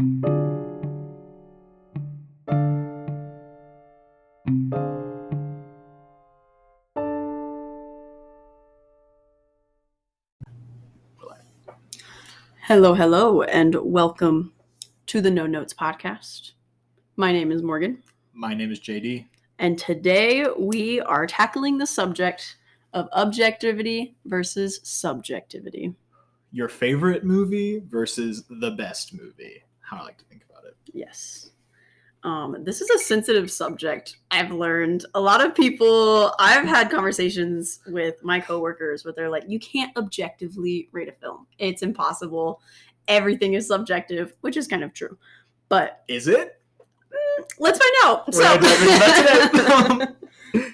Hello, hello, and welcome to the No Notes podcast. My name is Morgan, My name is JD. and today we are tackling the subject of objectivity versus subjectivity. Your favorite movie versus the best movie. How I like to think about it. Yes. Um, this is a sensitive subject. I've learned a lot of people. I've had conversations with my coworkers where they're like, "You can't objectively rate a film. It's impossible. Everything is subjective," which is kind of true. But Is it? let's find out. We're gonna dive into that today.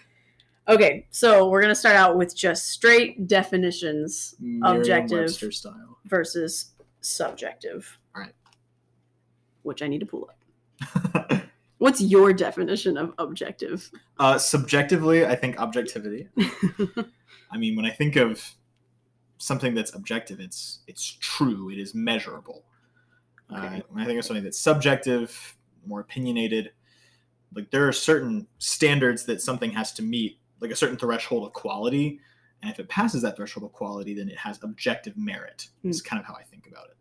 okay, so we're gonna start out with just straight definitions Objective. Versus subjective. Which I need to pull up. What's your definition of objective? uh, subjectively, I think objectivity. I mean, when I think of something that's objective, it's it's true. It is measurable. Uh, when I think of something that's subjective, more opinionated, like there are certain standards that something has to meet, like a certain threshold of quality, and if it passes that threshold of quality, then it has objective merit. Is kind of how I think about it.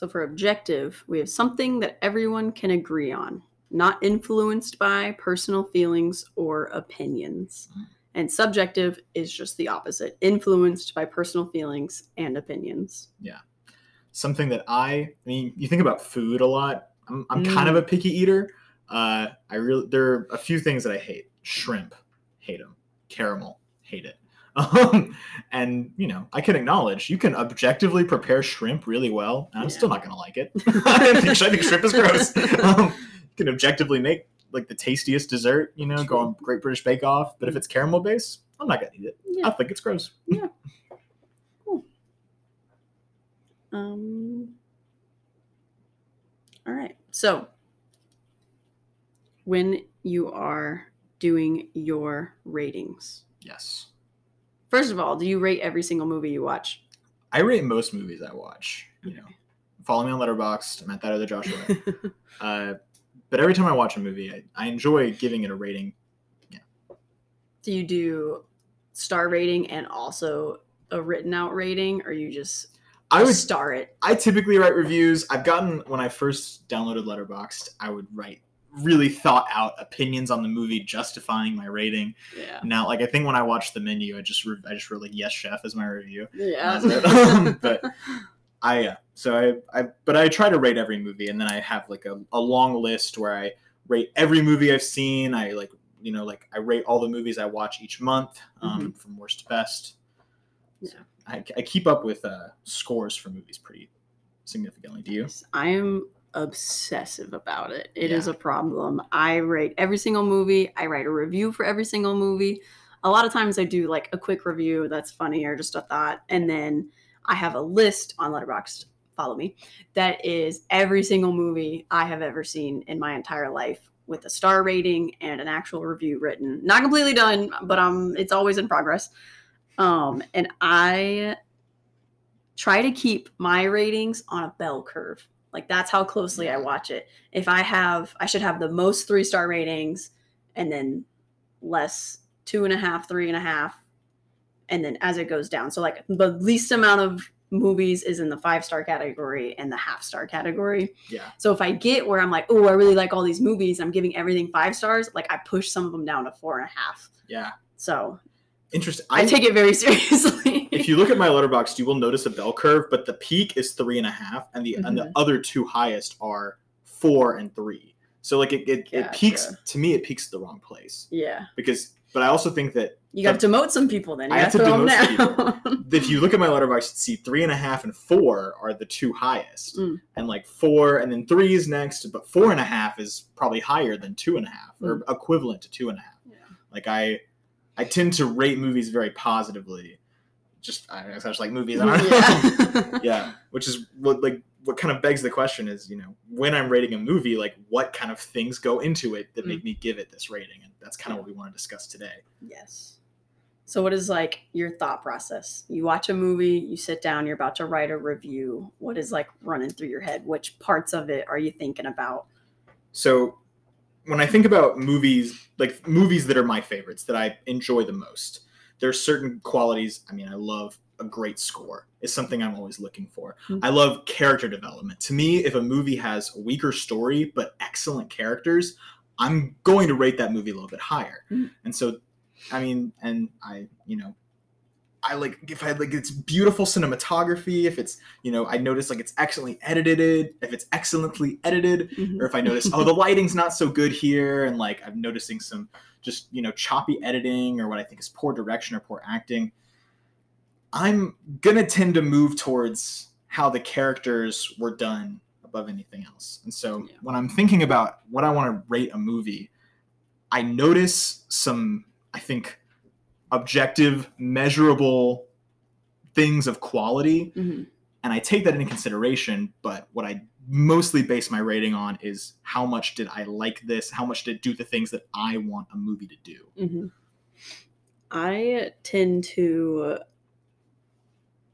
So for objective, we have something that everyone can agree on, not influenced by personal feelings or opinions. Mm. And subjective is just the opposite, influenced by personal feelings and opinions. Yeah. Something that I, I mean, you think about food a lot. I'm, I'm kind Mm. of a picky eater. Uh, I really, there are a few things that I hate. Shrimp, hate them. Caramel, hate it. Um, and you know, I can acknowledge you can objectively prepare shrimp really well, and I'm Yeah. still not gonna like it. I think, I think shrimp is gross. Um, you can objectively make like the tastiest dessert, you know, go on Great British Bake Off. But if it's caramel based, I'm not gonna eat it. I think it's gross. Yeah. Cool. Um, all right. So, when you are doing your ratings, Yes, first of all, do you rate every single movie you watch? I rate most movies I watch. You know, follow me on Letterboxd. I'm at that other Joshua. uh, but every time I watch a movie, I, I enjoy giving it a rating. Yeah. do you do star rating and also a written out rating, or you just I would. star it? I typically write reviews. I've gotten when I first downloaded Letterboxd, I would write really thought out opinions on the movie justifying my rating. Yeah. Now, like I think when I watched the menu, I just re- I just wrote like yes chef as my review. Yeah. It. But- I uh, so I, I but I try to rate every movie and then I have like a, a long list where I rate every movie I've seen. I like you know like I rate all the movies I watch each month um, from worst to best. So Yeah. I, I keep up with uh, scores for movies pretty significantly. Do you? I am obsessive about it. It is Yeah. a problem. I rate every single movie. I write a review for every single movie. A lot of times I do like a quick review that's funny or just a thought, and then I have a list on Letterboxd. Follow me. That is every single movie I have ever seen in my entire life with a star rating and an actual review written. Not completely done, but um, it's always in progress. Um, and I try to keep my ratings on a bell curve. Like that's how closely I watch it. If I have, I should have the most three star ratings, and then less two and a half, three and a half, and then as it goes down. So like the least amount of movies is in the five star category and the half star category. Yeah. So if I get where I'm like, oh, I really like all these movies, I'm giving everything five stars. Like I push some of them down to four and a half. Yeah. So Interesting. I, take it very seriously. If you look at my Letterboxd, you will notice a bell curve, but the peak is three and a half, and the and Mm-hmm. the other two highest are four and three. So like it it, it peaks to me, it peaks at the wrong place yeah, because. But I also think that you got to demote some people. Then you I have to to throw them demote down. if you look at my Letterboxd, you'd see three and a half and four are the two highest, Mm. and like four and then three is next, but four and a half is probably higher than two and a half or equivalent to two and a half. Mm. Yeah. Like I, I tend to rate movies very positively. Just I, I just like movies. I don't know. yeah. yeah, which is what like what kind of begs the question is you know when I'm rating a movie, like what kind of things go into it that Mm. make me give it this rating, and that's kind of what we want to discuss today. yes. So, what is like your thought process? You watch a movie, you sit down, you're about to write a review. What is like running through your head? Which parts of it are you thinking about? So, when I think about movies, like movies that are my favorites that I enjoy the most, there's certain qualities. I mean, I love a great score. It's something I'm always looking for. Mhm. I love character development. To me, if a movie has a weaker story but excellent characters, I'm going to rate that movie a little bit higher. Mhm. And so, I mean, and I, you know, I like if I like it's beautiful cinematography. If it's, you know, I notice like it's excellently edited. If it's excellently edited, Mhm. or if I notice, oh, the lighting's not so good here, and like I'm noticing some just you know choppy editing or what I think is poor direction or poor acting, I'm gonna tend to move towards how the characters were done above anything else. And so Yeah. when I'm thinking about what I want to rate a movie, I notice some, I think, objective, measurable things of quality Mhm. and I take that into consideration. But what I mostly base my rating on is how much did I like this? How much did it do the things that I want a movie to do? Mhm. I tend to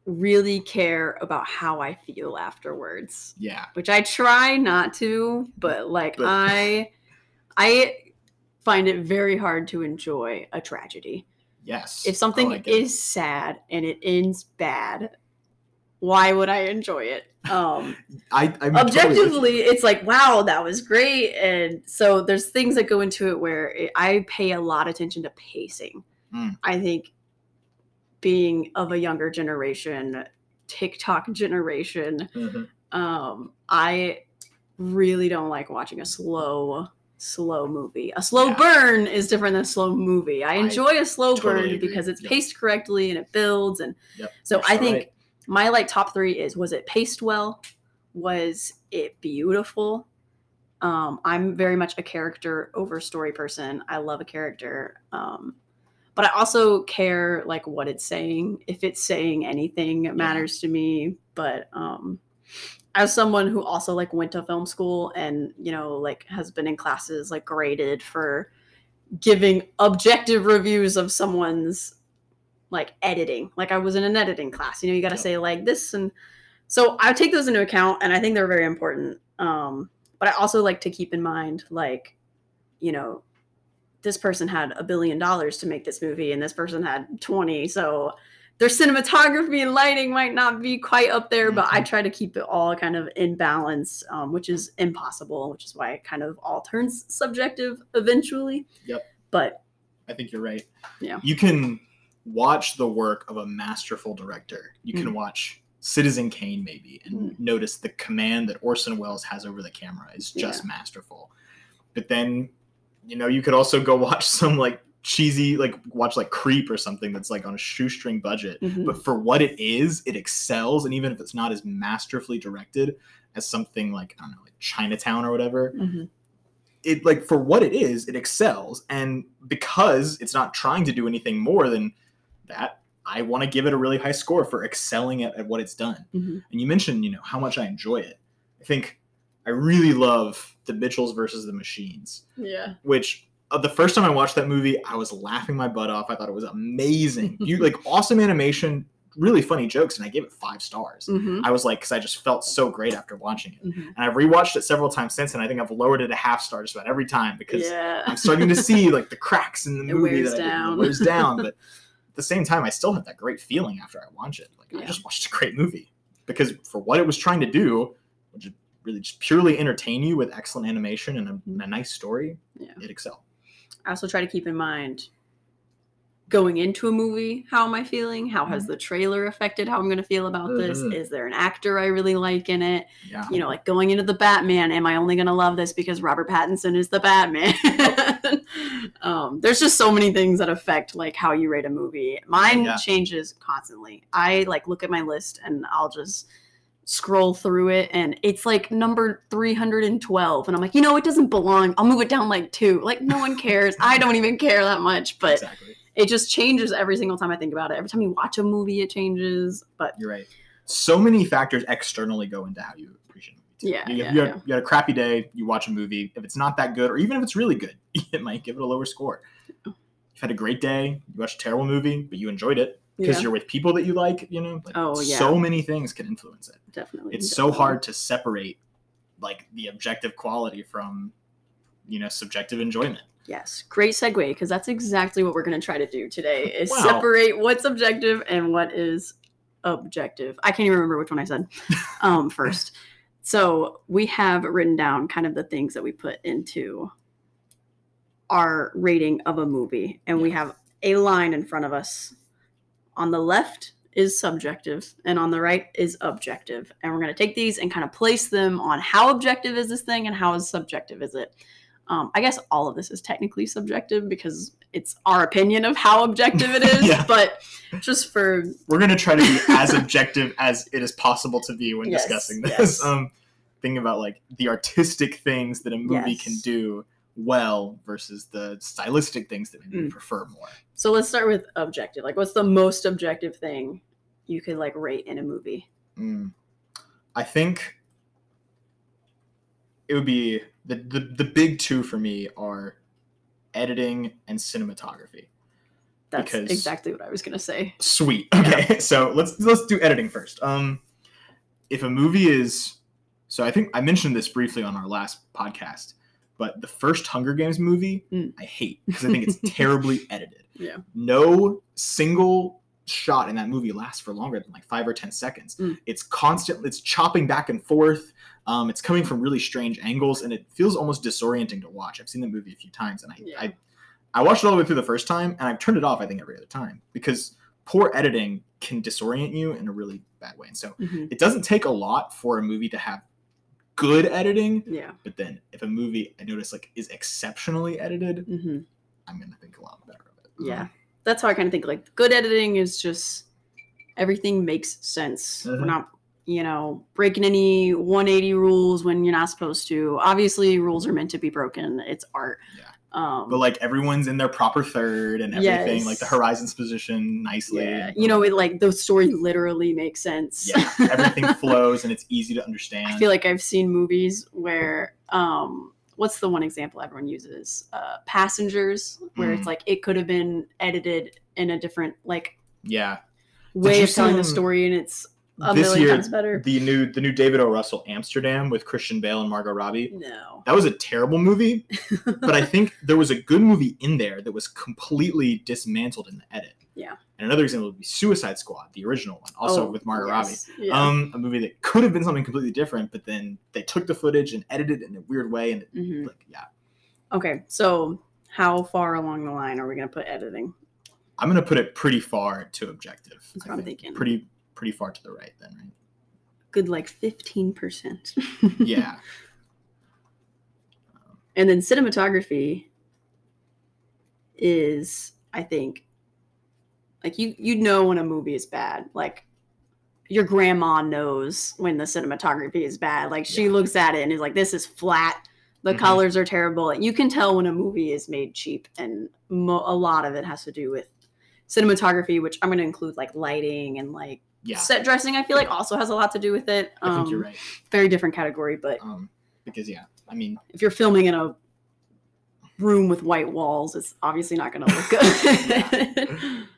really care about how I feel afterwards. Yeah, which I try not to, but like But- I I find it very hard to enjoy a tragedy. yes. If something Oh, I get it. is sad and it ends bad, why would I enjoy it? Um I, I'm totally objectively it's like wow that was great and so there's things that go into it where it, i pay a lot of attention to pacing Mm. i think being of a younger generation tiktok generation Mhm. um i really don't like watching a slow slow movie a slow Yeah. burn is different than a slow movie i I enjoy a slow totally burn agree. because it's Yep. paced correctly and it builds and Yep. so i think right. My like top three is was it paced well? Was it beautiful? Um i'm very much a character over story person. I love a character um but i also care like what it's saying. If it's saying anything it matters to me but um as someone who also like went to film school and you know like has been in classes like graded for giving objective reviews of someone's like editing like i was in an editing class you know you got to Yep. say like this and so i take those into account and i think they're very important um but i also like to keep in mind like you know this person had a billion dollars to make this movie and this person had 20 so their cinematography and lighting might not be quite up there but i Mhm. try to keep it all kind of in balance um, which is impossible which is why it kind of all turns subjective eventually Yep. but I think you're right. Yeah. You can watch the work of a masterful director. You can Mm. watch Citizen Kane maybe and Mm. notice the command that Orson Welles has over the camera is just masterful. But then, you know, you could also go watch some like cheesy like watch like Creep or something that's like on a shoestring budget. Mhm. But for what it is, it excels and even if it's not as masterfully directed as something like I don't know, like Chinatown or whatever, Mhm. it like for what it is, it excels, and because it's not trying to do anything more than that, I want to give it a really high score for excelling at, at what it's done. Mhm. And you mentioned, you know, how much I enjoy it. I think I really love the Mitchells versus the Machines, yeah which uh, the first time I watched that movie, I was laughing my butt off. I thought it was amazing. you like awesome animation, really funny jokes, and I gave it five stars. Mhm. I was like, because I just felt so great after watching it. Mhm. And I've rewatched it several times since, and I think I've lowered it a half star just about every time because yeah I'm starting to see like the cracks in the It movie wears that I did, down. it wears down. But the same time, I still have that great feeling after I watch it. Like I just watched a great movie because for what it was trying to do, which is really just purely entertain you with excellent animation and a, mm-hmm. and a nice story, Yeah. it excelled. I also try to keep in mind going into a movie, how am I feeling? How has the trailer affected how I'm going to feel about this? Mhm. Is there an actor I really like in it? Yeah. You know, like going into the Batman, am I only going to love this because Robert Pattinson is the Batman? um, there's just so many things that affect like how you rate a movie. Mine Yeah. changes constantly. I like look at my list and I'll just scroll through it and it's like number 312 and I'm like, you know, it doesn't belong. I'll move it down like two. Like no one cares. I don't even care that much, but exactly. It just changes every single time I think about it. Every time you watch a movie, it changes. But You're right. So many factors externally go into how you appreciate a movie. too. Yeah, You, yeah, you, had, yeah. you had a crappy day, you watch a movie. If it's not that good, or even if it's really good, it might give it a lower score. you've had a great day, you watched a terrible movie, but you enjoyed it because yeah, you're with people that you like. You know, like, Oh, yeah. so many things can influence it. definitely. It's so hard to separate like the objective quality from you know subjective enjoyment. Yes, great segue because that's exactly what we're going to try to do today is Wow. separate what's objective and what is objective. I can't even remember which one I said um, first. So we have written down kind of the things that we put into our rating of a movie, and we have a line in front of us. On the left is subjective, and on the right is objective. And we're going to take these and kind of place them on how objective is this thing and how subjective is it. Um, I guess all of this is technically subjective because it's our opinion of how objective it is, Yeah. but just for We're gonna try to be as objective as it is possible to be when Yes, discussing this. yes. Um, thinking about like the artistic things that a movie Yes. can do well versus the stylistic things that we Mm. prefer more. So let's start with objective. Like, what's the most objective thing you could like rate in a movie? Mm. I think it would be the, the the big two for me are editing and cinematography. That's Because- exactly what I was gonna say. Sweet. Okay, so let's let's do editing first. Um, if a movie is, so I think I mentioned this briefly on our last podcast, but the first Hunger Games movie Mm. I hate because I think it's terribly edited. Yeah. No single shot in that movie lasts for longer than like five or ten seconds. Mm. It's constant. It's chopping back and forth. Um, it's coming from really strange angles, and it feels almost disorienting to watch. I've seen the movie a few times, and I, Yeah. I I watched it all the way through the first time, and I've turned it off. I think every other time because poor editing can disorient you in a really bad way. And so Mhm. it doesn't take a lot for a movie to have good editing, Yeah. but then if a movie I notice like is exceptionally edited, hmm I'm gonna think a lot better of it. Yeah. That's how I kind of think. Like, good editing is just everything makes sense. We're Mhm. not, you know, breaking any 180 rules when you're not supposed to. Obviously, rules are meant to be broken. It's art. Yeah. Um, but like everyone's in their proper third and everything, like the horizon's positioned nicely. yeah, you know, it like the story literally makes sense. yeah, everything flows and it's easy to understand. I feel like I've seen movies where, um, what's the one example everyone uses? Uh, Passengers, where Mm. it's like it could have been edited in a different like yeah, way of telling the story, and it's a this million year times better. the new the new David O. Russell Amsterdam with Christian Bale and Margot Robbie. No, That was a terrible movie, but I think there was a good movie in there that was completely dismantled in the edit. Yeah. And another example would be Suicide Squad, the original one, also Oh, with Margot yes, Robbie. Yeah. Um, a movie that could have been something completely different, but then they took the footage and edited it in a weird way, and Mhm. like, yeah, Okay, so how far along the line are we going to put editing? I'm gonna put it pretty far to objective. That's I what I'm think. thinking. Pretty pretty far to the right, then, right? Good, like fifteen percent. Yeah. and then cinematography is, I think, like you you know when a movie is bad. Like your grandma knows when the cinematography is bad. Like she Yeah. looks at it and is like, "This is flat." The Mhm. colors are terrible. You can tell when a movie is made cheap, and mo- a lot of it has to do with cinematography, which I'm going to include like lighting and like Yeah. set dressing. I feel like also has a lot to do with it. I think you're Um, right. Very different category, but Um, because yeah, I mean, if you're filming in a room with white walls, it's obviously not going to look good.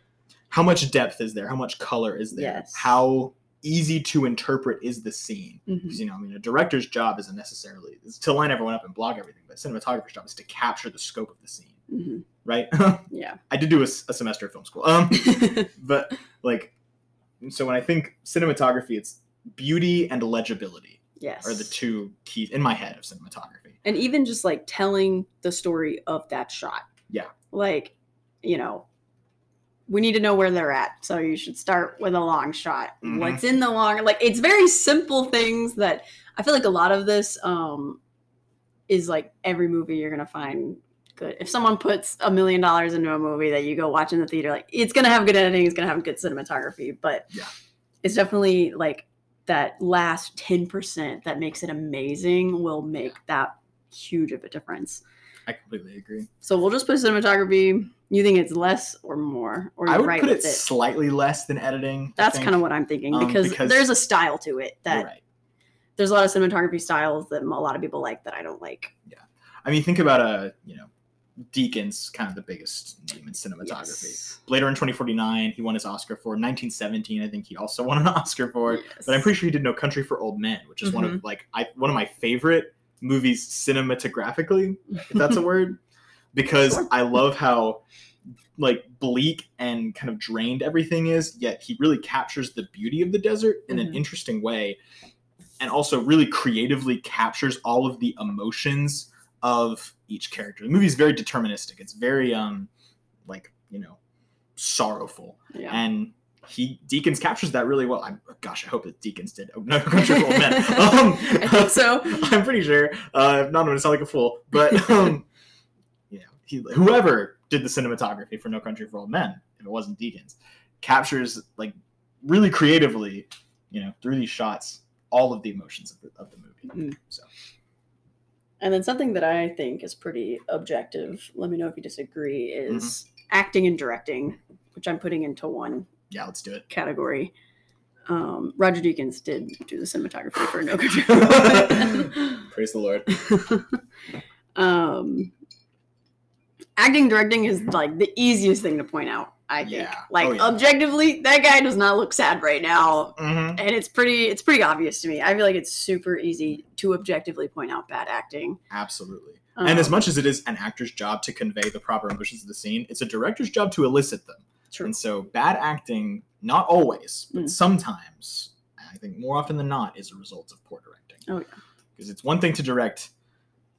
how much depth is there? How much color is there? Yes. How easy to interpret is the scene? Mhm. You know, I mean, a director's job isn't necessarily is to line everyone up and block everything, but a cinematographer's job is to capture the scope of the scene, Mhm. right? Yeah. I did do a semester of film school, um, but like, so when I think cinematography, it's beauty and legibility yes. are the two keys in my head of cinematography. and even just like telling the story of that shot. Yeah. Like, you know, we need to know where they're at. So you should start with a long shot. Mhm. What's in the long like it's very simple things that I feel like a lot of this um is like every movie you're gonna find good. If someone puts a million dollars into a movie that you go watch in the theater, like it's gonna have good editing, it's gonna have good cinematography, but Yeah. it's definitely like that last 10% that makes it amazing will make that huge of a difference. I completely agree. So we'll just put cinematography. You think it's less or more? Or I would right put it, it? slightly less than editing. That's kind of what I'm thinking Um, because, because- there's a style to it that right. there's a lot of cinematography styles that a lot of people like that I don't like. Yeah, I mean, think about a you know Deakins kind of the biggest name in cinematography. Yes. Blade Runner 2049, he won his Oscar for. 1917, I think he also won an Oscar for. Yes. But I'm pretty sure he did No Country for Old Men, which is one of like I one of my favorite movies cinematographically, if that's a word, because I love how like bleak and kind of drained everything is, yet he really captures the beauty of the desert in an Mhm. interesting way and also really creatively captures all of the emotions of each character. The movie's very deterministic. It's very um like, you know, sorrowful yeah. and he Deakins captures that really well. I'm gosh, I hope that Deakins did. Oh, no, Country Old Men. Um, I think so. I'm pretty sure. Uh, not going to sound like a fool, but um, he, whoever did the cinematography for No Country for Old Men, if it wasn't Deakins, captures like really creatively, you know, through these shots, all of the emotions of the, of the movie. Mm. So And then something that I think is pretty objective, let me know if you disagree, is Mm-hmm. acting and directing, which I'm putting into one yeah, let's do it. category. Um, Roger Deakins did do the cinematography for No Country for Old Men. Praise the Lord. um, acting directing is like the easiest thing to point out. I think, Yeah. like Oh, yeah. objectively, that guy does not look sad right now, Mm-hmm. and it's pretty. It's pretty obvious to me. I feel like it's super easy to objectively point out bad acting. Absolutely. and as Um, much as it is an actor's job to convey the proper emotions of the scene, it's a director's job to elicit them. true. And so bad acting, not always, but Mm. sometimes, I think more often than not, is a result of poor directing. Oh, yeah. Because it's one thing to direct.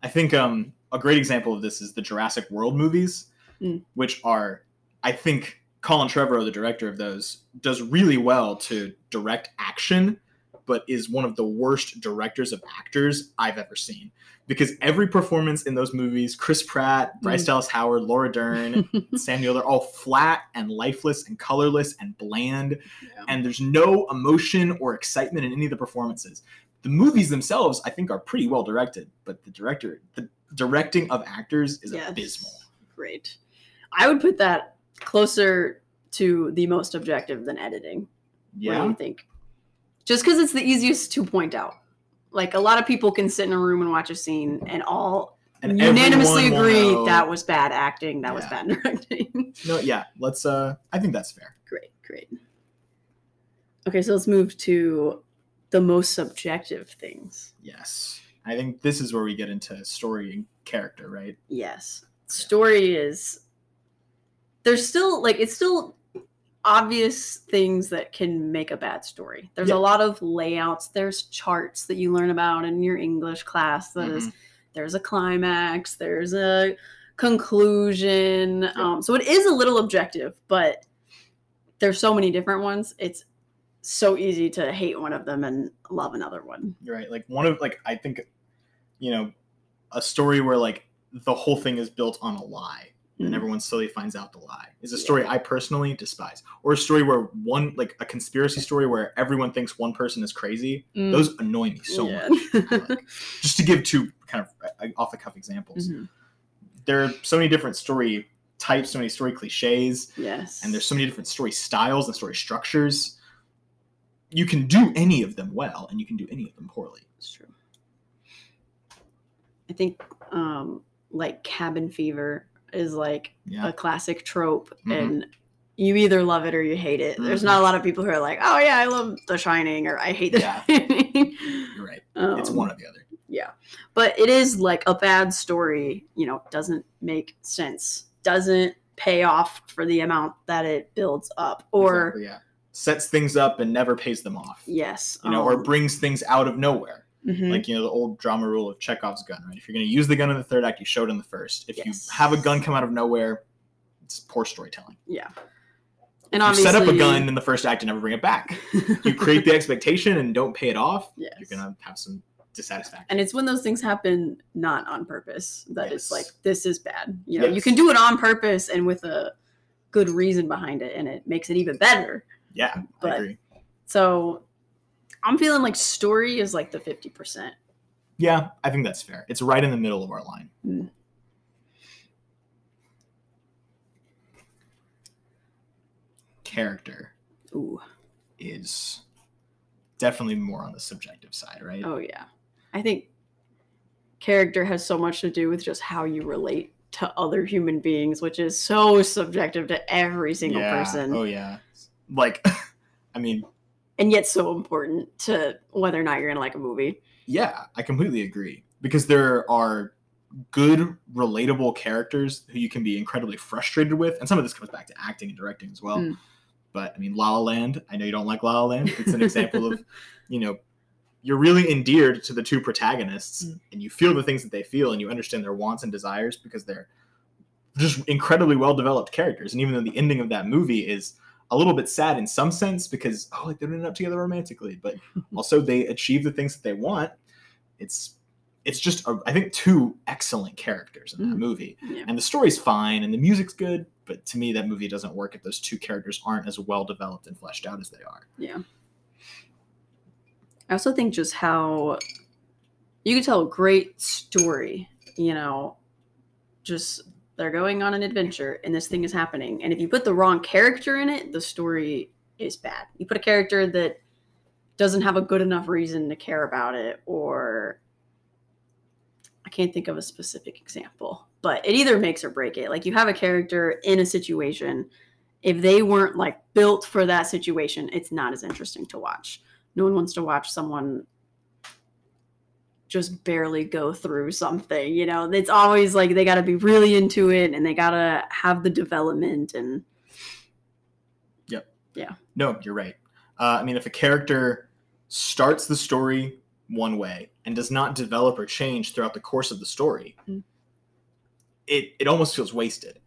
I think um, a great example of this is the Jurassic World movies, Mm. which are, I think, Colin Trevorrow, the director of those, does really well to direct action, but is one of the worst directors of actors I've ever seen. Because every performance in those movies, Chris Pratt, Bryce Mm. Dallas Howard, Laura Dern, Samuel, they're all flat and lifeless and colorless and bland, Yeah. and there's no emotion or excitement in any of the performances. The movies themselves, I think, are pretty well directed, but the director, the directing of actors is Yes. abysmal. Great. I would put that closer to the most objective than editing. What do Yeah, you think? Just because it's the easiest to point out. Like a lot of people can sit in a room and watch a scene and all and unanimously agree that was bad acting, that was bad directing. No, yeah, let's. uh I think that's fair. great, great. Okay, so let's move to the most subjective things. Yes, I think this is where we get into story and character, right? Yes. Story is there's still like it's still obvious things that can make a bad story. There's Yeah. a lot of layouts, there's charts that you learn about in your English class that is Mhm. there's a climax, there's a conclusion. Um, so it is a little objective, but there's so many different ones. It's so easy to hate one of them and love another one. You're right. Like one of like I think, you know, a story where like the whole thing is built on a lie and Mm. everyone slowly finds out the lie is a story I personally despise. Or a story where one like a conspiracy story where everyone thinks one person is crazy. Mm. Those annoy me so Yeah. much. Like, just to give two kind of uh, off the cuff examples. Mhm. There are so many different story types, so many story cliches, Yes. and there's so many different story styles and story structures. You can do any of them well, and you can do any of them poorly. It's true. I think um like cabin fever is like Yeah. a classic trope Mhm. and you either love it or you hate it. There's Mhm. not a lot of people who are like, "Oh yeah, I love The Shining" or "I hate The Yeah. Shining." You're right. Um, It's one or the other. Yeah. But it is like a bad story, you know, doesn't make sense. Doesn't pay off for the amount that it builds up or Exactly, yeah, sets things up and never pays them off. yes, You know, or um, brings things out of nowhere. Mhm. Like you know, the old drama rule of Chekhov's gun, right? If you're going to use the gun in the third act, you show it in the first. If Yes. you have a gun come out of nowhere, it's poor storytelling. yeah. And you set up a gun in the first act and never bring it back. You create the expectation and don't pay it off. yes. You're gonna have some dissatisfaction. and it's when those things happen not on purpose that it's like this is bad you know you can do it on purpose and with a good reason behind it and it makes it even better yeah, I agree. so i'm feeling like story is like the 50% Yeah, I think that's fair. It's right in the middle of our line. Mm. Character ooh is definitely more on the subjective side, right? oh yeah i think character has so much to do with just how you relate to other human beings, which is so subjective to every single Yeah. person, Oh yeah. Like, I mean, and yet so important to whether or not you're gonna like a movie. yeah, I completely agree because there are good, relatable characters who you can be incredibly frustrated with, and some of this comes back to acting and directing as well. Mm. But I mean, La La Land. I know you don't like La La Land. It's an example of, you know, you're really endeared to the two protagonists, Mm. and you feel the things that they feel, and you understand their wants and desires because they're just incredibly well developed characters. And even though the ending of that movie is a little bit sad in some sense because oh, like they don't end up together romantically, but also they achieve the things that they want. It's it's just a, I think two excellent characters in that Mm. movie, Yeah. and the story's fine and the music's good. But to me, that movie doesn't work if those two characters aren't as well developed and fleshed out as they are. Yeah. I also think just how you can tell a great story, you know, just they're going on an adventure and this thing is happening. And if you put the wrong character in it, the story is bad. You put a character that doesn't have a good enough reason to care about it, or I can't think of a specific example, but it either makes or break it. Like you have a character in a situation if they weren't like built for that situation, it's not as interesting to watch. No one wants to watch someone just barely go through something, you know. It's always like they got to be really into it and they got to have the development and Yep. Yeah. No, you're right. Uh, I mean, if a character starts the story one way and does not develop or change throughout the course of the story, Mm. it it almost feels wasted.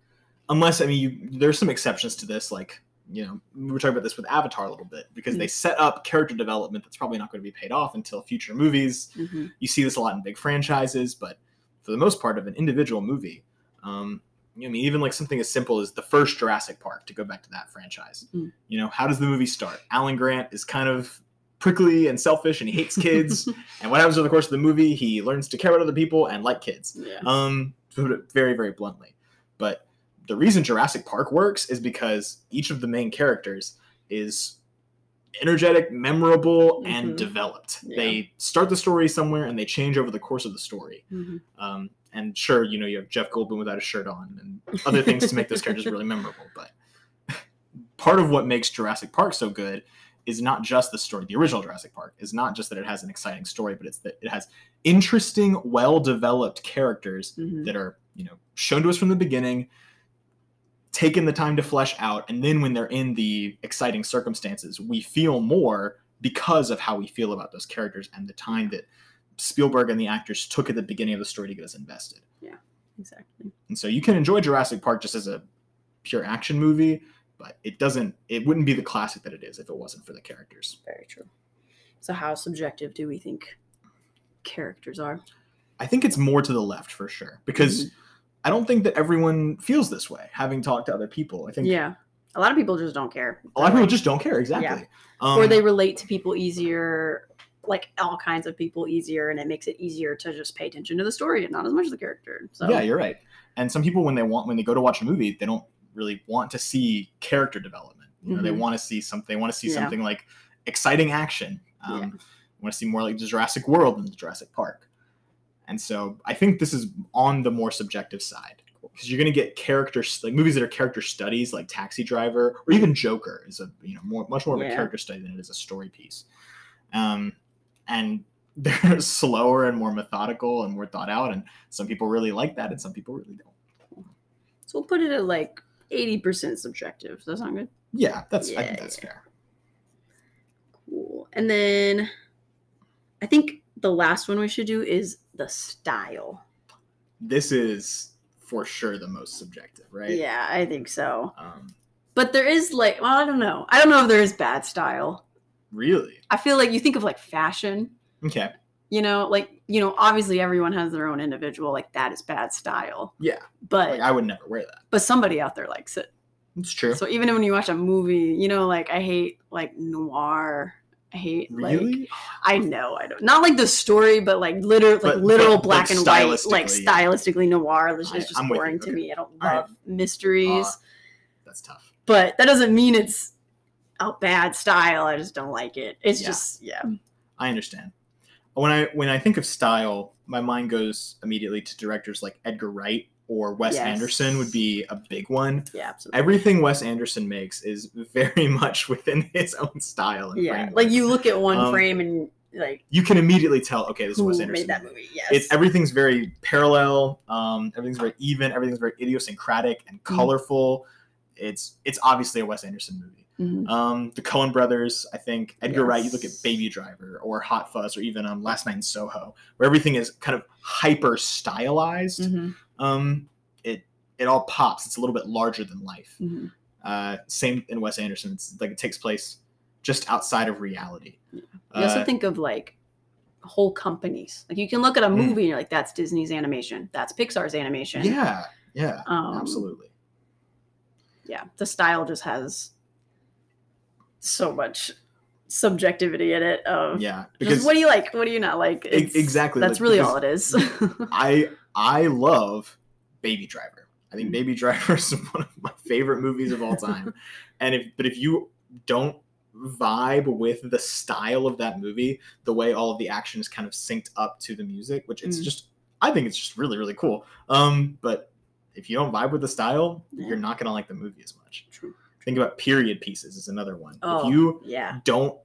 Unless, I mean, you, there's some exceptions to this, like you know, we were talking about this with Avatar a little bit because they set up character development that's probably not going to be paid off until future movies. Mhm. You see this a lot in big franchises, but for the most part of an individual movie, um, you know, I mean, even like something as simple as the first Jurassic Park, to go back to that franchise. Mm. You know, how does the movie start? Alan Grant is kind of prickly and selfish, and he hates kids. and what happens over the course of the movie? He learns to care about other people and like kids. yeah. Um, to put it very, very bluntly. But the reason Jurassic Park works is because each of the main characters is energetic, memorable, and Mhm. developed. Yeah. They start the story somewhere and they change over the course of the story. Mhm. Um, and sure, you know, you have Jeff Goldblum without a shirt on and other things to make those characters really memorable. But part of what makes Jurassic Park so good is not just the story. The original Jurassic Park is not just that it has an exciting story, but it's that it has interesting, well-developed characters Mhm. that are, you know, shown to us from the beginning, taken the time to flesh out, and then when they're in the exciting circumstances, we feel more because of how we feel about those characters and the time that Spielberg and the actors took at the beginning of the story to get us invested. Yeah, exactly. And so you can enjoy Jurassic Park just as a pure action movie, but it doesn't it wouldn't be the classic that it is if it wasn't for the characters. Very true. So how subjective do we think characters are? I think it's more to the left for sure because mm-hmm. I don't think that everyone feels this way having talked to other people. I think Yeah. A lot of people just don't care. a lot of people just don't care exactly. Um, or they relate to people easier, like all kinds of people easier, and it makes it easier to just pay attention to the story and not as much the character. So Yeah, you're right. And some people when they want when they go to watch a movie, they don't really want to see character development. You know, they Mhm. want to see something they want to see Yeah. something like exciting action. Um Yeah. want to see more like the Jurassic World than the Jurassic Park. And so I think this is on the more subjective side because you're going to get characters like movies that are character studies like Taxi Driver or even Joker is a you know more much more of a character study than it is a story piece. Um, and they're slower and more methodical and more thought out, and some people really like that, and some people really don't. So we'll put it at like eighty percent subjective. Does that sound good? Yeah, that's I think that's yeah. fair. Cool. And then I think the last one we should do is the style. This is for sure the most subjective, right? Yeah, I think so. Um, But there is like, well, I don't know. I don't know if there is bad style. really? I feel like you think of like fashion, Okay. you know, like, you know, obviously everyone has their own individual, like that is bad style. Yeah. But Like I would never wear that. but somebody out there likes it. It's true. So even when you watch a movie, you know, like I hate like noir. I hate like really? I know I don't not like the story, but like literal like literal but, black like, and white, like stylistically, noir. It's I- just, I'm boring to okay. me. I don't All right. love mysteries, Uh, That's tough. but that doesn't mean it's a bad style. I just don't like it. It's Yeah. just yeah. I understand. When I when I think of style, my mind goes immediately to directors like Edgar Wright or Wes Yes. Anderson would be a big one. Yeah, absolutely. Everything Wes Anderson makes is very much within his own style. And yeah, framework. like you look at one Um, frame and like you can immediately tell. Okay, this Wes Anderson. made that movie? Yes, It's everything's very parallel. Um, everything's very even. Everything's very idiosyncratic and Mm-hmm. colorful. It's it's obviously a Wes Anderson movie. Mhm. Um, the Coen Brothers, I think Edgar Wright. You look at Baby Driver or Hot Fuzz or even um, Last Night in Soho, where everything is kind of hyper stylized. Mhm. Um, it it all pops. It's a little bit larger than life. Mhm. Uh, same in Wes Anderson. It's like it takes place just outside of reality. You also Uh, think of like whole companies. Like you can look at a Mm. movie and you're like, that's Disney's animation, that's Pixar's animation. yeah, yeah, um, absolutely. Yeah, the style just has so much subjectivity in it. Of Yeah, because what do you like? What do you not like? It's- exactly, That's like, really all it is. I I love Baby Driver. I think Mhm. Baby Driver is one of my favorite movies of all time. and if but if you don't vibe with the style of that movie, the way all of the action is kind of synced up to the music, which it's Mm. just I think it's just really really cool. Um, but if you don't vibe with the style, Yeah. you're not gonna like the movie as much. True. Think about period pieces is another one. Oh, If you yeah. don't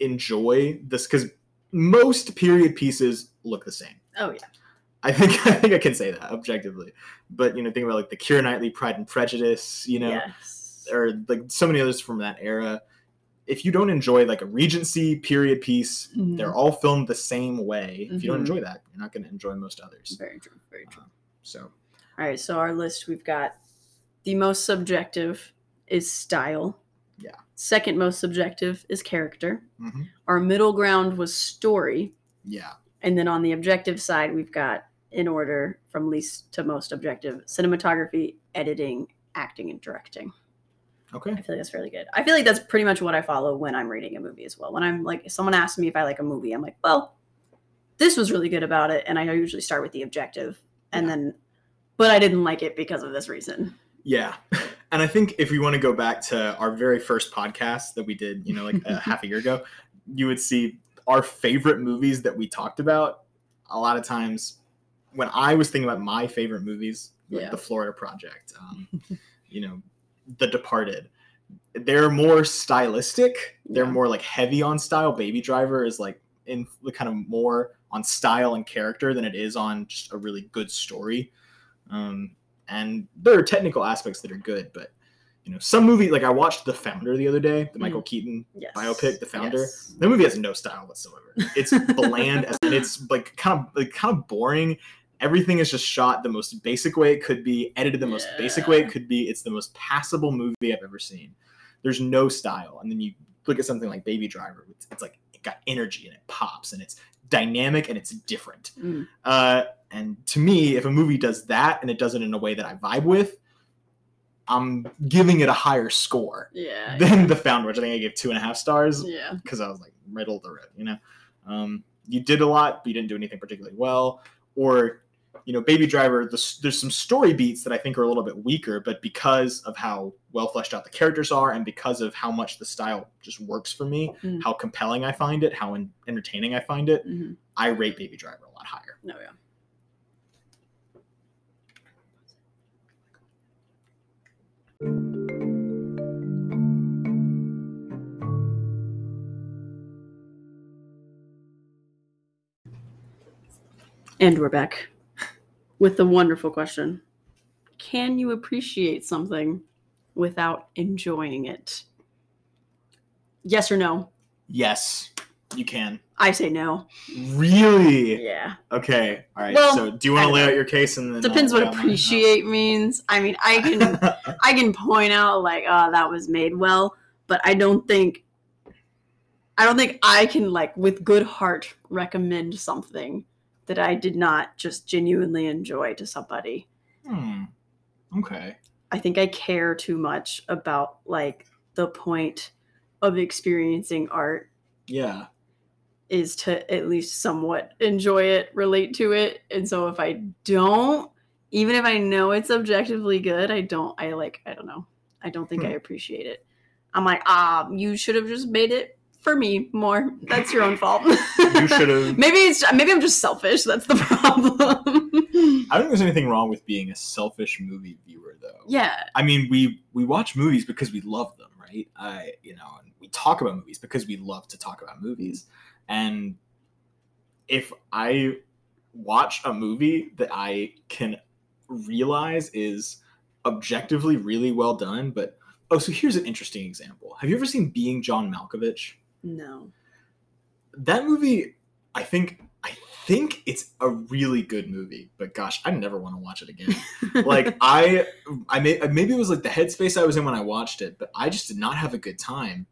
enjoy this, because most period pieces look the same. Oh yeah. I think I think I can say that objectively. But you know, think about like the Keira Knightley Pride and Prejudice, you know, yes. or like so many others from that era. If you don't enjoy like a Regency period piece, Mhm. they're all filmed the same way. If you don't Mhm. enjoy that, you're not going to enjoy most others. Very true. Very true. Uh, so All right, so our list we've got the most subjective is style. Yeah. Second most subjective is character. mhm. Our middle ground was story. yeah, And then on the objective side, we've got in order from least to most objective cinematography, editing, acting, and directing. okay, I feel like that's fairly good. I feel like that's pretty much what I follow when I'm reading a movie as well. When I'm like, if someone asks me if I like a movie, I'm like, well, this was really good about it. And I usually start with the objective. And Yeah. then, but I didn't like it because of this reason. yeah. And I think if we want to go back to our very first podcast that we did, you know, like a half a year ago, you would see our favorite movies that we talked about. A lot of times, when I was thinking about my favorite movies, like Yeah. the Florida Project, um, you know, The Departed, they're more stylistic. They're Yeah. more like heavy on style. Baby Driver is like in the kind of more on style and character than it is on just a really good story. Um, and there are technical aspects that are good, but you know, some movie like I watched The Founder the other day, the Michael Keaton Yes. biopic, The Founder. Yes. the movie has no style whatsoever. It's bland as and it's like kind of like kind of boring. Everything is just shot the most basic way it could be, edited the most basic way it could be. It's the most passable movie I've ever seen. There's no style, and then you look at something like Baby Driver. It's, it's like it got energy and it pops and it's dynamic and it's different. Mm. Uh, and to me, if a movie does that and it does it in a way that I vibe with, I'm giving it a higher score Yeah. than The Founder, which I think I gave two and a half stars yeah. because I was like middle of the road, you know. Um, you did a lot, but you didn't do anything particularly well. Or, you know, Baby Driver, the, there's some story beats that I think are a little bit weaker, but because of how well fleshed out the characters are, and because of how much the style just works for me, Mm. how compelling I find it, how en- entertaining I find it, hmm I rate Baby Driver a lot higher. No, yeah. And we're back with the wonderful question Can you appreciate something without enjoying it? Yes or no? Yes, you can. I say no. Really? Yeah. Okay. All right. Well, so, do you want to lay know. out your case and then Depends what lay out mine? appreciate means. I mean, I can I can point out like, oh, that was made well, but I don't think I don't think I can like with good heart recommend something that I did not just genuinely enjoy to somebody. Hmm. Okay. I think I care too much about like the point of experiencing art Yeah. is to at least somewhat enjoy it, relate to it. And so if I don't, even if I know it's objectively good, I don't I like I don't know. I don't think I Hmm. appreciate it. I'm like, ah, you should have just made it for me more. That's your own fault. You should've- maybe it's maybe I'm just selfish. That's the problem. I don't think there's anything wrong with being a selfish movie viewer, though. yeah. I mean, we we watch movies because we love them, right? I you know, and we talk about movies because we love to talk about movies. And if I watch a movie that I can realize is objectively really well done, but oh, so here's an interesting example. Have you ever seen Being John Malkovich? No. That movie, I think I think it's a really good movie, but gosh, I never want to watch it again. like I, I may, maybe it was like the headspace I was in when I watched it, but I just did not have a good time.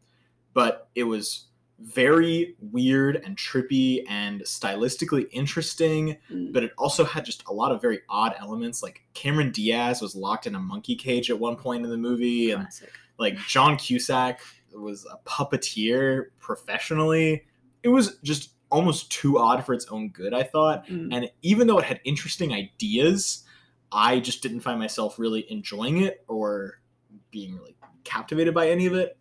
But it was very weird and trippy and stylistically interesting. Mm. But it also had just a lot of very odd elements. Like Cameron Diaz was locked in a monkey cage at one point in the movie, and like John Cusack was a puppeteer professionally. It was just almost too odd for its own good, I thought. Mm. And even though it had interesting ideas, I just didn't find myself really enjoying it or being really captivated by any of it.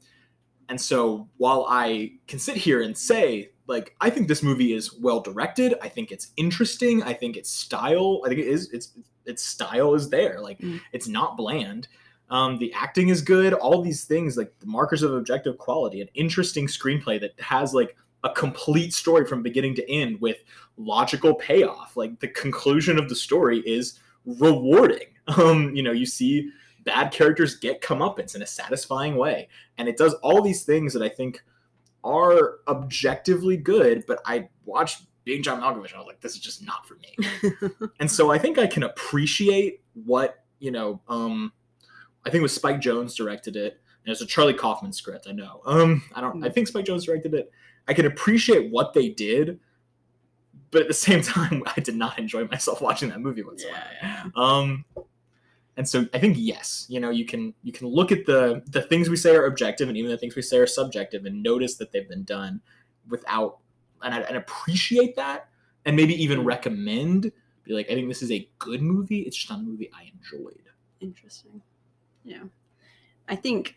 And so while I can sit here and say, like, I think this movie is well directed, I think it's interesting, I think its style, I think it is its its style is there. Like Mm. it's not bland. Um, the acting is good. All these things, like the markers of objective quality, an interesting screenplay that has like a complete story from beginning to end with logical payoff. Like the conclusion of the story is rewarding. Um, you know, you see bad characters get comeuppance in a satisfying way, and it does all these things that I think are objectively good. But I watched Being John Malkovich, and I was like, this is just not for me. and so I think I can appreciate what you know. Um, I think it was Spike Jonze directed it. And it's a Charlie Kaufman script. I know. Um, I don't. I think Spike Jonze directed it. I can appreciate what they did, but at the same time, I did not enjoy myself watching that movie whatsoever. yeah. Um, and so I think yes, you know, you can you can look at the the things we say are objective and even the things we say are subjective and notice that they've been done without and, and appreciate that and maybe even recommend be like I think this is a good movie. It's just not a movie I enjoyed. Interesting. Yeah. I think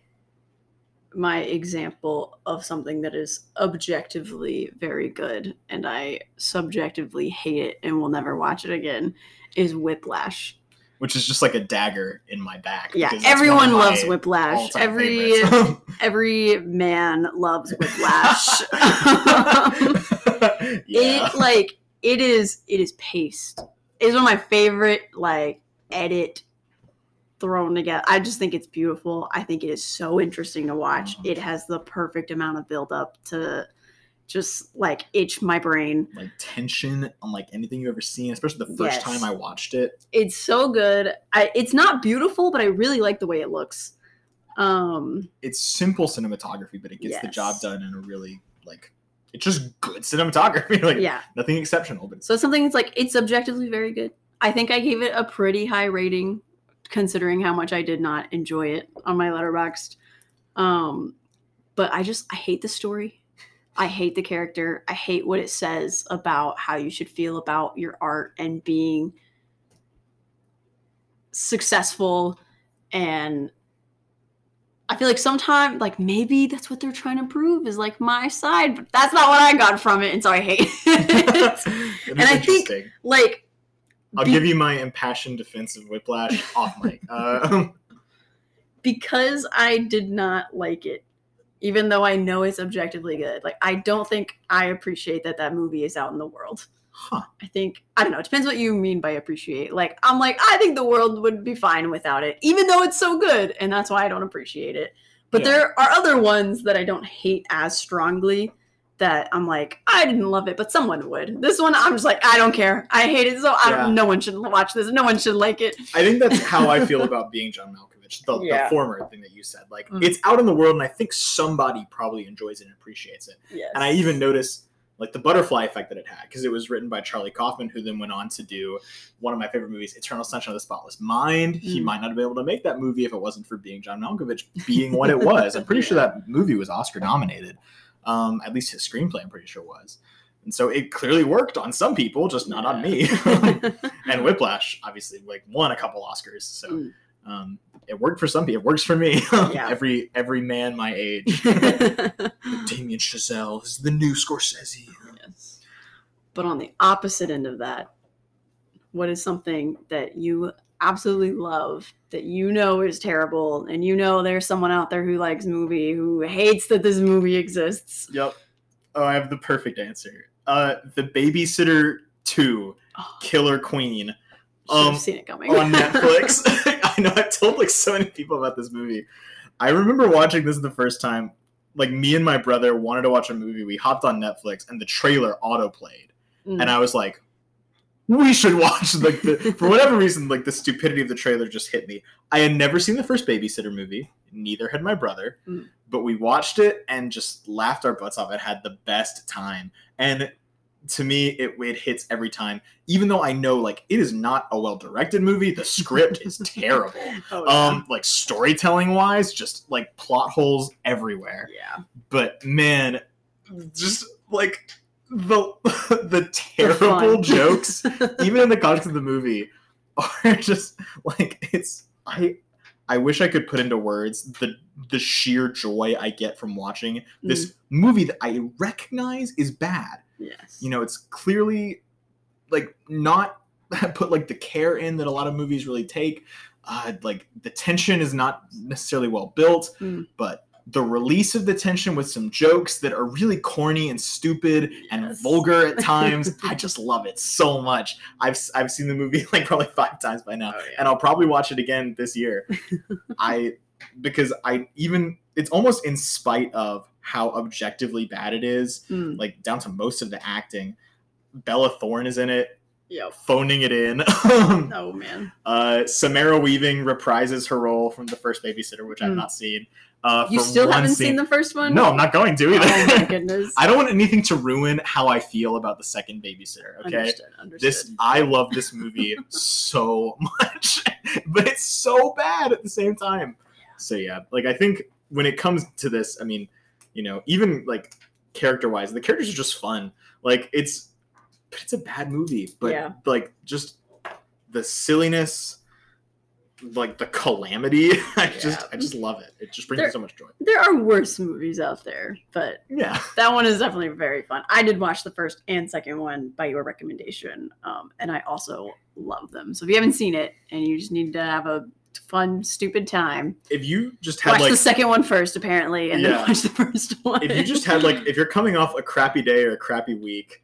my example of something that is objectively very good and I subjectively hate it and will never watch it again is Whiplash. Which is just like a dagger in my back. Yeah, because that's one of everyone loves Whiplash. Every every man loves Whiplash. yeah. It like it is it is paced. It's one of my favorite like edit thrown together. I just think it's beautiful. I think it is so interesting to watch. Mhm. It has the perfect amount of build up to just like itch my brain. like tension unlike anything you've ever seen, especially the first Yes. time I watched it. It's so good. I it's not beautiful, but I really like the way it looks. Um It's simple cinematography, but it gets the job done in a really like it's just good cinematography. like yeah. nothing exceptional, but So something that's like it's objectively very good. I think I gave it a pretty high rating considering how much I did not enjoy it on my letterboxd. Um but I just I hate the story. I hate the character. I hate what it says about how you should feel about your art and being successful and I feel like sometimes like maybe that's what they're trying to prove is like my side, but that's not what I got from it and so I hate it and I think- like I'll be- give you my impassioned defense of Whiplash off mic. Uh, because I did not like it, even though I know it's objectively good. Like I don't think I appreciate that that movie is out in the world. huh. I think I don't know. It depends what you mean by appreciate. Like I'm like I think the world would be fine without it, even though it's so good, and that's why I don't appreciate it. But Yeah. there are other ones that I don't hate as strongly. That I'm like I didn't love it, but someone would. This one I'm just like I don't care. I hate it, so I Yeah. don't. No one should watch this. No one should like it. I think that's how I feel about being John Malkovich, the, Yeah. the former thing that you said. Like Mm. it's out in the world, and I think somebody probably enjoys it and appreciates it. Yes. And I even notice like the butterfly effect that it had because it was written by Charlie Kaufman, who then went on to do one of my favorite movies, Eternal Sunshine of the Spotless Mind. He Mm. might not have been able to make that movie if it wasn't for being John Malkovich being what it was. I'm pretty sure that movie was Oscar nominated. Um, at least his screenplay, I'm pretty sure was. And so it clearly worked on some people, just not on me. and Whiplash, obviously, like won a couple Oscars. So Mm. Um, it worked for some people. It works for me. Yeah. every every man my age. Damien Chazelle is the new Scorsese. yes. But on the opposite end of that, what is something that you absolutely love that you know is terrible and you know there's someone out there who likes movie who hates that this movie exists? Yep. Oh, I have the perfect answer. Uh, the Babysitter Two, Oh, Killer Queen. Um, seen it coming. on Netflix. I know I've told like so many people about this movie. I remember watching this the first time. Like me and my brother wanted to watch a movie. We hopped on Netflix and the trailer auto played, Mm. and I was like, "We should watch." Like the, for whatever reason, like the stupidity of the trailer just hit me. I had never seen the first Babysitter movie. Neither had my brother, Mm. but we watched it and just laughed our butts off. It had the best time, and to me, it, it hits every time. Even though I know like it is not a well directed movie, the script is terrible. Oh, yeah. Um, like storytelling wise, just like plot holes everywhere. yeah. But man, just like the the terrible fun. jokes, even in the context of the movie, are just like it's I. I wish I could put into words the the sheer joy I get from watching this movie that I recognize is bad yes. you know it's clearly like not put like the care in that a lot of movies really take uh like the tension is not necessarily well built Mm. but the release of the tension with some jokes that are really corny and stupid and vulgar at times i just love it so much i've i've seen the movie like probably five times by now Oh, yeah. and I'll probably watch it again this year. I because I even it's almost in spite of how objectively bad it is, Mm. like down to most of the acting. Bella Thorne is in it, Yep. phoning it in. Oh man. uh, Samara Weaving reprises her role from the first babysitter, which I've Mm. not seen. Uh, You still haven't scene- seen the first one? No, I'm not going to either. Oh my goodness. I don't want anything to ruin how I feel about the second babysitter. Okay, Understood. Understood. this I love this movie so much, but it's so bad at the same time. So yeah, like I think when it comes to this, I mean, you know, even like character wise, the characters are just fun. Like it's, it's a bad movie. But Yeah. like just the silliness, like the calamity. I just I just love it. It just brings There- me so much joy. there are worse movies out there, but Yeah. that one is definitely very fun. I did watch the first and second one by your recommendation, um, and I also love them. So if you haven't seen it and you just need to have a fun, stupid time, If you just had watch like the second one first, apparently, and Yeah. then watch the first one. if you just had like if you're coming off a crappy day or a crappy week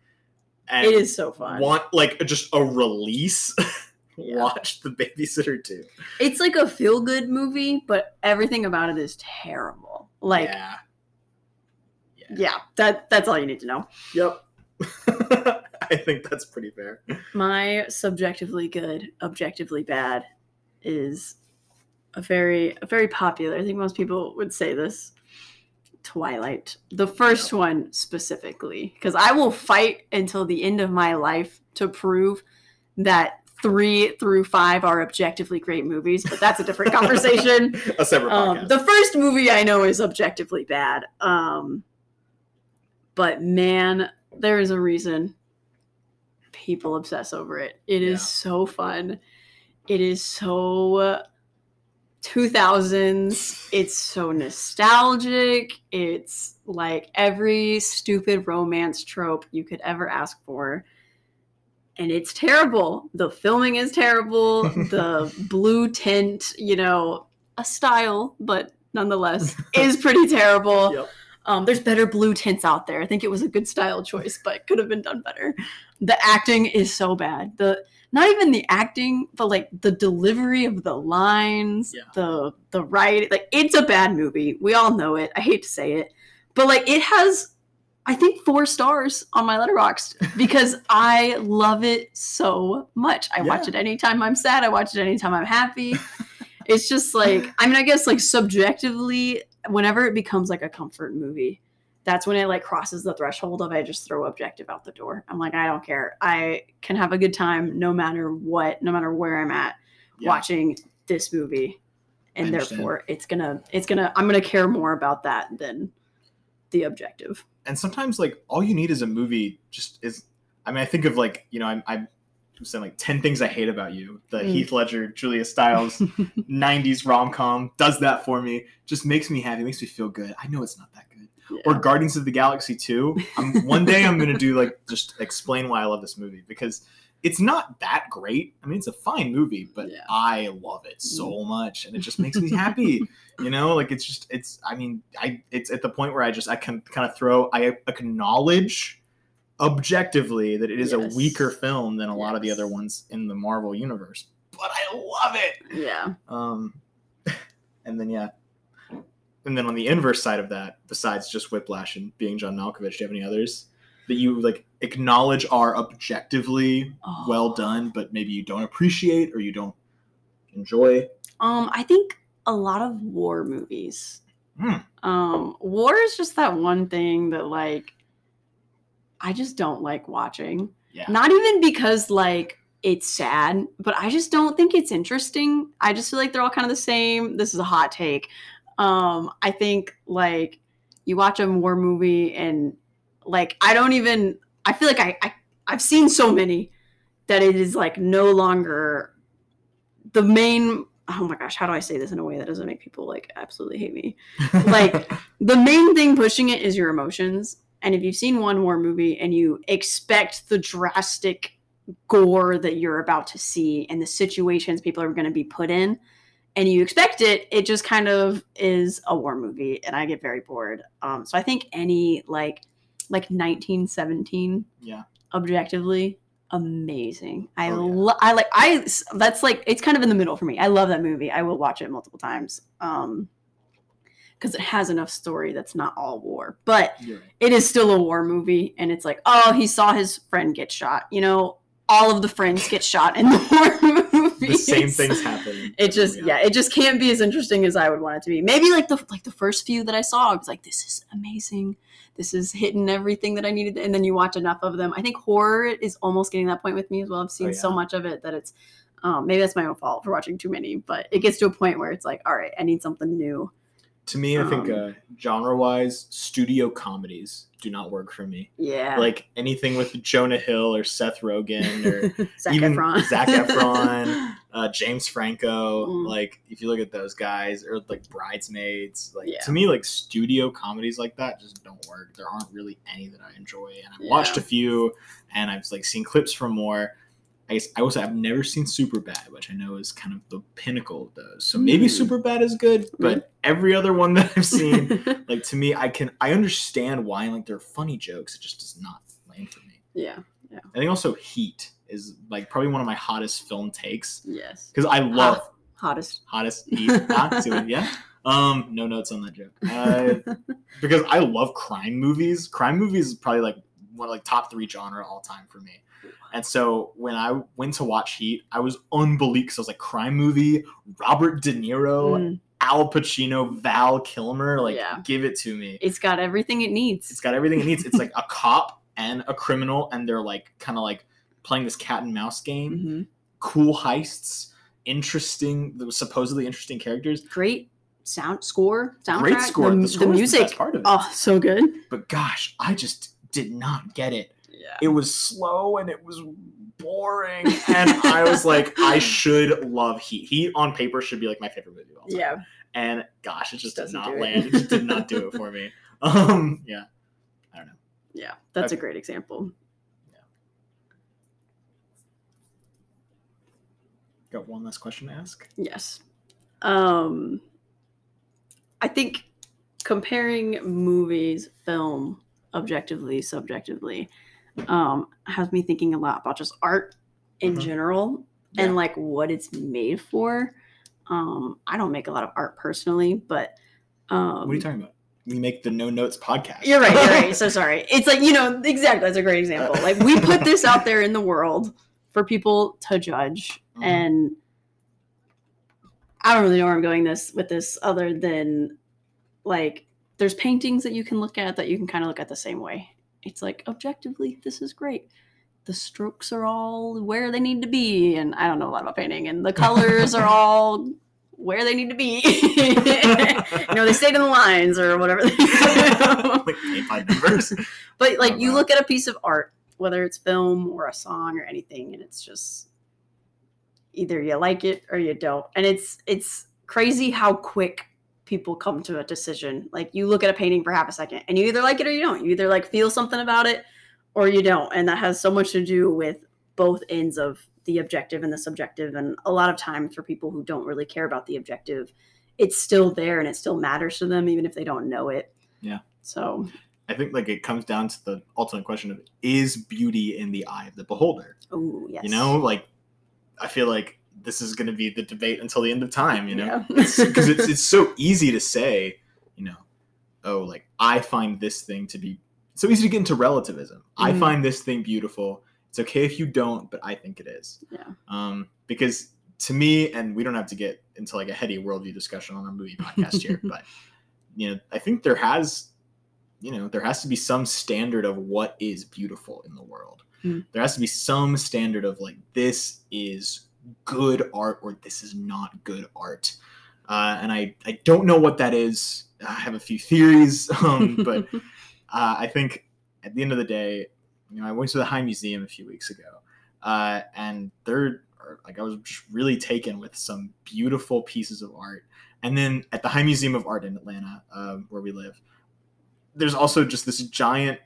and it is so fun. want like just a release Yeah. watch the babysitter too It's like a feel good movie, but everything about it is terrible. Like, yeah, yeah that that's all you need to know. yep i think that's pretty fair My subjectively good, objectively bad is a very a very popular. I think most people would say this. Twilight, the first one specifically, because I will fight until the end of my life to prove that three through five are objectively great movies. But that's a different conversation. a separate Um, podcast the first movie I know is objectively bad. Um, but man, there is a reason people obsess over it. It is Yeah. so fun. It is so 2000s. It's so nostalgic. It's like every stupid romance trope you could ever ask for. And it's terrible. The filming is terrible. the blue tint, you know, a style, but nonetheless, is pretty terrible. Yep. Um, there's better blue tints out there. I think it was a good style choice, but could have been done better. The acting is so bad. The not even the acting, but like the delivery of the lines, Yeah. the the writing. Like it's a bad movie. We all know it. I hate to say it, but like it has, I think four stars on my letterboxd because I love it so much. I watch it anytime I'm sad. I watch it anytime I'm happy. it's just like I mean, I guess like subjectively, whenever it becomes like a comfort movie, that's when it like crosses the threshold of I just throw objective out the door. I'm like, I don't care. I can have a good time no matter what, no matter where I'm at Yeah. watching this movie. And therefore it's gonna it's gonna I'm gonna care more about that than the objective. and sometimes like all you need is a movie just is i mean i think of like you know i'm, I'm saying like 10 things I hate about you. The Mm. Heath Ledger, Julia Stiles 90s rom-com does that for me. Just makes me happy, makes me feel good. I know it's not that good. Or Guardians of the Galaxy 2. I'm, one day I'm going to do like just explain why I love this movie because it's not that great. I mean, it's a fine movie, but Yeah. I love it so much and it just makes me happy. you know, like it's just it's I mean, I it's at the point where I just I can kind of throw I acknowledge objectively that it is Yes. a weaker film than a lot of the other ones in the Marvel universe, but I love it. yeah. Um, and then yeah, and then on the inverse side of that, besides just Whiplash and being John Malkovich, do you have any others that you like acknowledge are objectively Oh. well done, but maybe you don't appreciate or you don't enjoy? Um, I think a lot of war movies. Hmm. Um, war is just that one thing that like I just don't like watching. Yeah. Not even because like it's sad, but I just don't think it's interesting. I just feel like they're all kind of the same. This is a hot take. Um, I think like you watch a war movie and like I don't even I feel like I, I I've seen so many that it is like no longer the main oh my gosh, how do I say this in a way that doesn't make people like absolutely hate me? Like the main thing pushing it is your emotions. And if you've seen one war movie and you expect the drastic gore that you're about to see and the situations people are going to be put in, and you expect it, it just kind of is a war movie, and I get very bored. Um, so I think any like like 1917 yeah. objectively amazing. I Oh, yeah. lo- I like I that's like it's kind of in the middle for me. I love that movie. I will watch it multiple times. Um because it has enough story that's not all war. But right. it is still a war movie and it's like, oh, he saw his friend get shot. You know, all of the friends get shot in the war movie. The same things happen. It just yeah. it just can't be as interesting as I would want it to be. Maybe like the like the first few that I saw, I was like, this is amazing. This is hitting everything that I needed. And then you watch enough of them. I think horror is almost getting that point with me as well. I've seen Oh, so much of it that it's um, maybe that's my own fault for watching too many, but it gets to a point where it's like, all right, I need something new. To me, I think Um, uh, genre-wise, studio comedies do not work for me. Yeah. Like anything with Jonah Hill or Seth Rogen or Zac even Efron. Zac Efron. uh, James Franco. Mm. Like if you look at those guys, or like Bridesmaids. Like Yeah. to me, like studio comedies like that just don't work. There aren't really any that I enjoy, and I've watched a few, and I've like seen clips from more. I guess I also have never seen Superbad, which I know is kind of the pinnacle of those. So maybe Mm. Superbad is good, but every other one that I've seen, like to me, I can I understand why like they're funny jokes. It just does not land for me. Yeah, yeah. I think also Heat is like probably one of my hottest film takes Yes. because I love Hot- hottest. hottest Heat. See what- yeah. Um, no notes on that joke. Uh, because I love crime movies. Crime movies is probably like one of like top three genre all time for me. And so when I went to watch Heat, I was unbelievable because I was like crime movie, Robert De Niro, Mm, Al Pacino, Val Kilmer, like Yeah. give it to me. it's got everything it needs. It's got everything it needs. It's like a cop and a criminal, and they're like kind of like playing this cat and mouse game. Mhm. Cool heists, interesting, supposedly interesting characters. Great sound score, soundtrack. Great score. The, The, the score the music. best part of it. oh, so good. But gosh, I just did not get it. Yeah. It was slow and it was boring, and I was like, I should love Heat. Heat on paper should be like my favorite movie of all time. Yeah. And gosh, it just Doesn't not do it. land. It just did not do it for me. Um, yeah. I don't know. Yeah. That's a great example. Got one last question to ask. Yes. Um I think comparing movies, film, objectively, subjectively, um, has me thinking a lot about just art in Mhm. general Yeah. and like what it's made for. Um, I don't make a lot of art personally, but um What are you talking about? We make the No Notes podcast. You're right, you're right. So sorry. It's like, you know, exactly. That's a great example. Like, we put this out there in the world for people to judge. Mhm. And I don't really know where I'm going this with this other than like, there's paintings that you can look at that you can kind of look at the same way. It's like, objectively, this is great. The strokes are all where they need to be. And I don't know a lot about painting. And the colors are all where they need to be. you know, they stayed in the lines or whatever. like paint by numbers. But like Oh, you wow. look at a piece of art whether it's film or a song or anything, and it's just either you like it or you don't. And it's it's crazy how quick people come to a decision. Like you look at a painting for half a second and you either like it or you don't. You either like feel something about it or you don't. And that has so much to do with both ends of the objective and the subjective. And a lot of times for people who don't really care about the objective, it's still there and it still matters to them even if they don't know it. Yeah. So I think like it comes down to the ultimate question of is beauty in the eye of the beholder? oh yes. You know, like I feel like this is going to be the debate until the end of time. You know, Yeah. because it's it's so easy to say, you know, oh, like I find this thing to be so easy to get into relativism. I Mhm. find this thing beautiful. It's okay if you don't, but I think it is. Yeah. Um, because to me, and we don't have to get into like a heady worldview discussion on our movie podcast here, but you know, I think there has, you know, there has to be some standard of what is beautiful in the world. Mm. There has to be some standard of like this is good art or this is not good art. Uh, and I, I don't know what that is. I have a few theories, um, but uh, I think at the end of the day, you know, I went to the High Museum a few weeks ago, uh, and there, like, I was just really taken with some beautiful pieces of art. And then at the High Museum of Art in Atlanta, um, where we live, there's also just this giant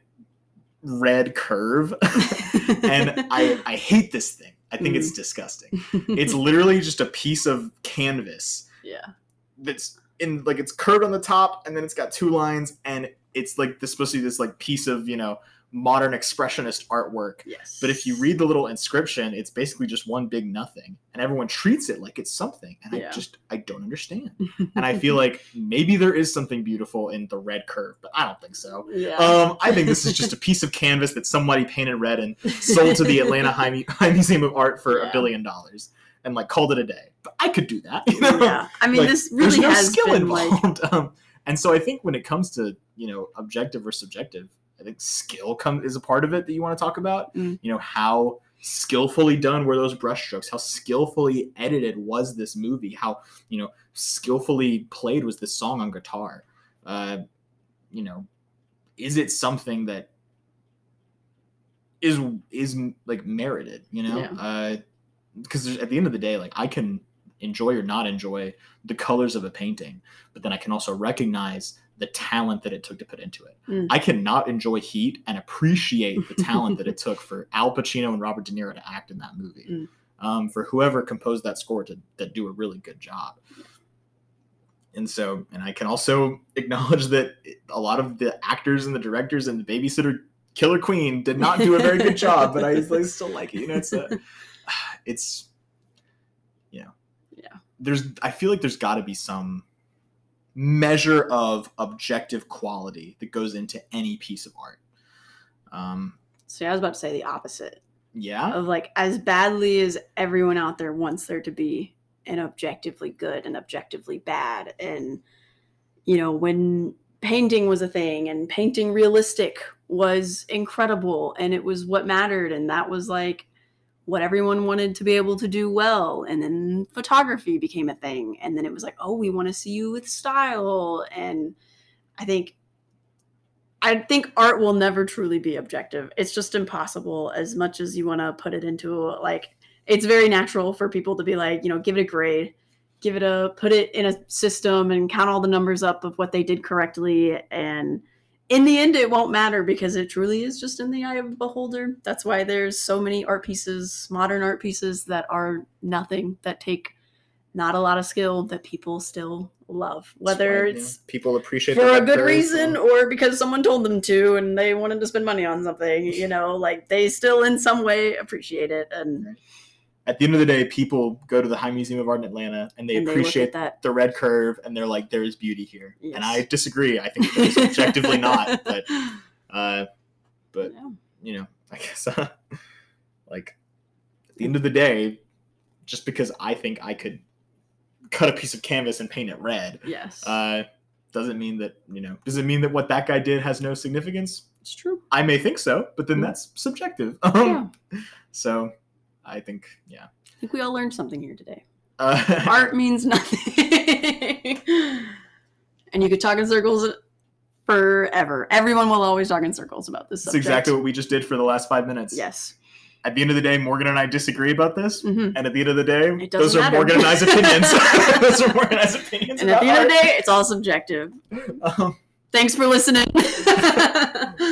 red curve, and I, I hate this thing. I think it's mm. disgusting. It's literally just a piece of canvas yeah. that's in like it's curved on the top and then it's got two lines and it's like this supposed to be this like piece of you know modern expressionist artwork Yes. but if you read the little inscription it's basically just one big nothing and everyone treats it like it's something and i just i don't understand and i feel like maybe there is something beautiful in the red curve but i don't think so yeah. um, I think this is just a piece of canvas that somebody painted red and sold to the Atlanta High, High Museum of Art for a Yeah. billion dollars and like called it a day. But I could do that. You know? yeah. I mean, Like, this really no has skill been like involved. um, and so I think when it comes to you know objective or subjective, I think skill come is a part of it that you want to talk about. Mm. You know how skillfully done were those brushstrokes? How skillfully edited was this movie? How you know skillfully played was this song on guitar? Uh, you know, is it something that is is like merited? You know, Yeah. uh, because at the end of the day, like I can enjoy or not enjoy the colors of a painting, but then I can also recognize the talent that it took to put into it. Mm. I cannot enjoy Heat and appreciate the talent that it took for Al Pacino and Robert De Niro to act in that movie. Mm. Um, for whoever composed that score to, to do a really good job. And so, and I can also acknowledge that a lot of the actors and the directors and the babysitter Killer Queen did not do a very good job, but I, I still like it. You know, it's a, it's, you know, Yeah. There's, I feel like there's got to be some measure of objective quality that goes into any piece of art. Um, So I was about to say the opposite yeah, of like as badly as everyone out there wants there to be an objectively good and objectively bad. And you know, when painting was a thing and painting realistic was incredible and it was what mattered and that was like what everyone wanted to be able to do well and then photography became a thing and then it was like oh we want to see you with style and i think i think art will never truly be objective. It's just impossible as much as you want to put it into like it's very natural for people to be like you know give it a grade give it a put it in a system and count all the numbers up of what they did correctly and in the end it won't matter because it truly is just in the eye of the beholder. That's why there's so many art pieces modern art pieces that are nothing that take not a lot of skill that people still love. Whether why, it's yeah, people appreciate for a good reason so- or because someone told them to and they wanted to spend money on something you know like they still in some way appreciate it and, At the end of the day, people go to the High Museum of Art in Atlanta and they and appreciate at that the red curve and they're like, there is beauty here. Yes. And I disagree. I think there's objectively not, but uh, but Yeah. you know, I guess uh, like at the end of the day, just because I think I could cut a piece of canvas and paint it red, yes uh, doesn't mean that you know. Does it mean that what that guy did has no significance? it's true I may think so, but then Mm. that's subjective. yeah Um, So I think, yeah. i think we all learned something here today Uh, art means nothing and you could talk in circles forever. Everyone will always talk in circles about this That's exactly what we just did for the last five minutes. Yes. At the end of the day, Morgan and I disagree about this. hmm And at the end of the day, those doesn't are matter. Morgan and I's opinions. those are Morgan and I's opinions. And at the end of the day, it's all subjective. Um, Thanks for listening.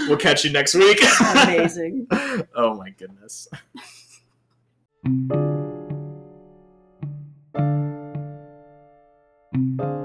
we'll catch you next week. Amazing. oh my goodness. Thank you.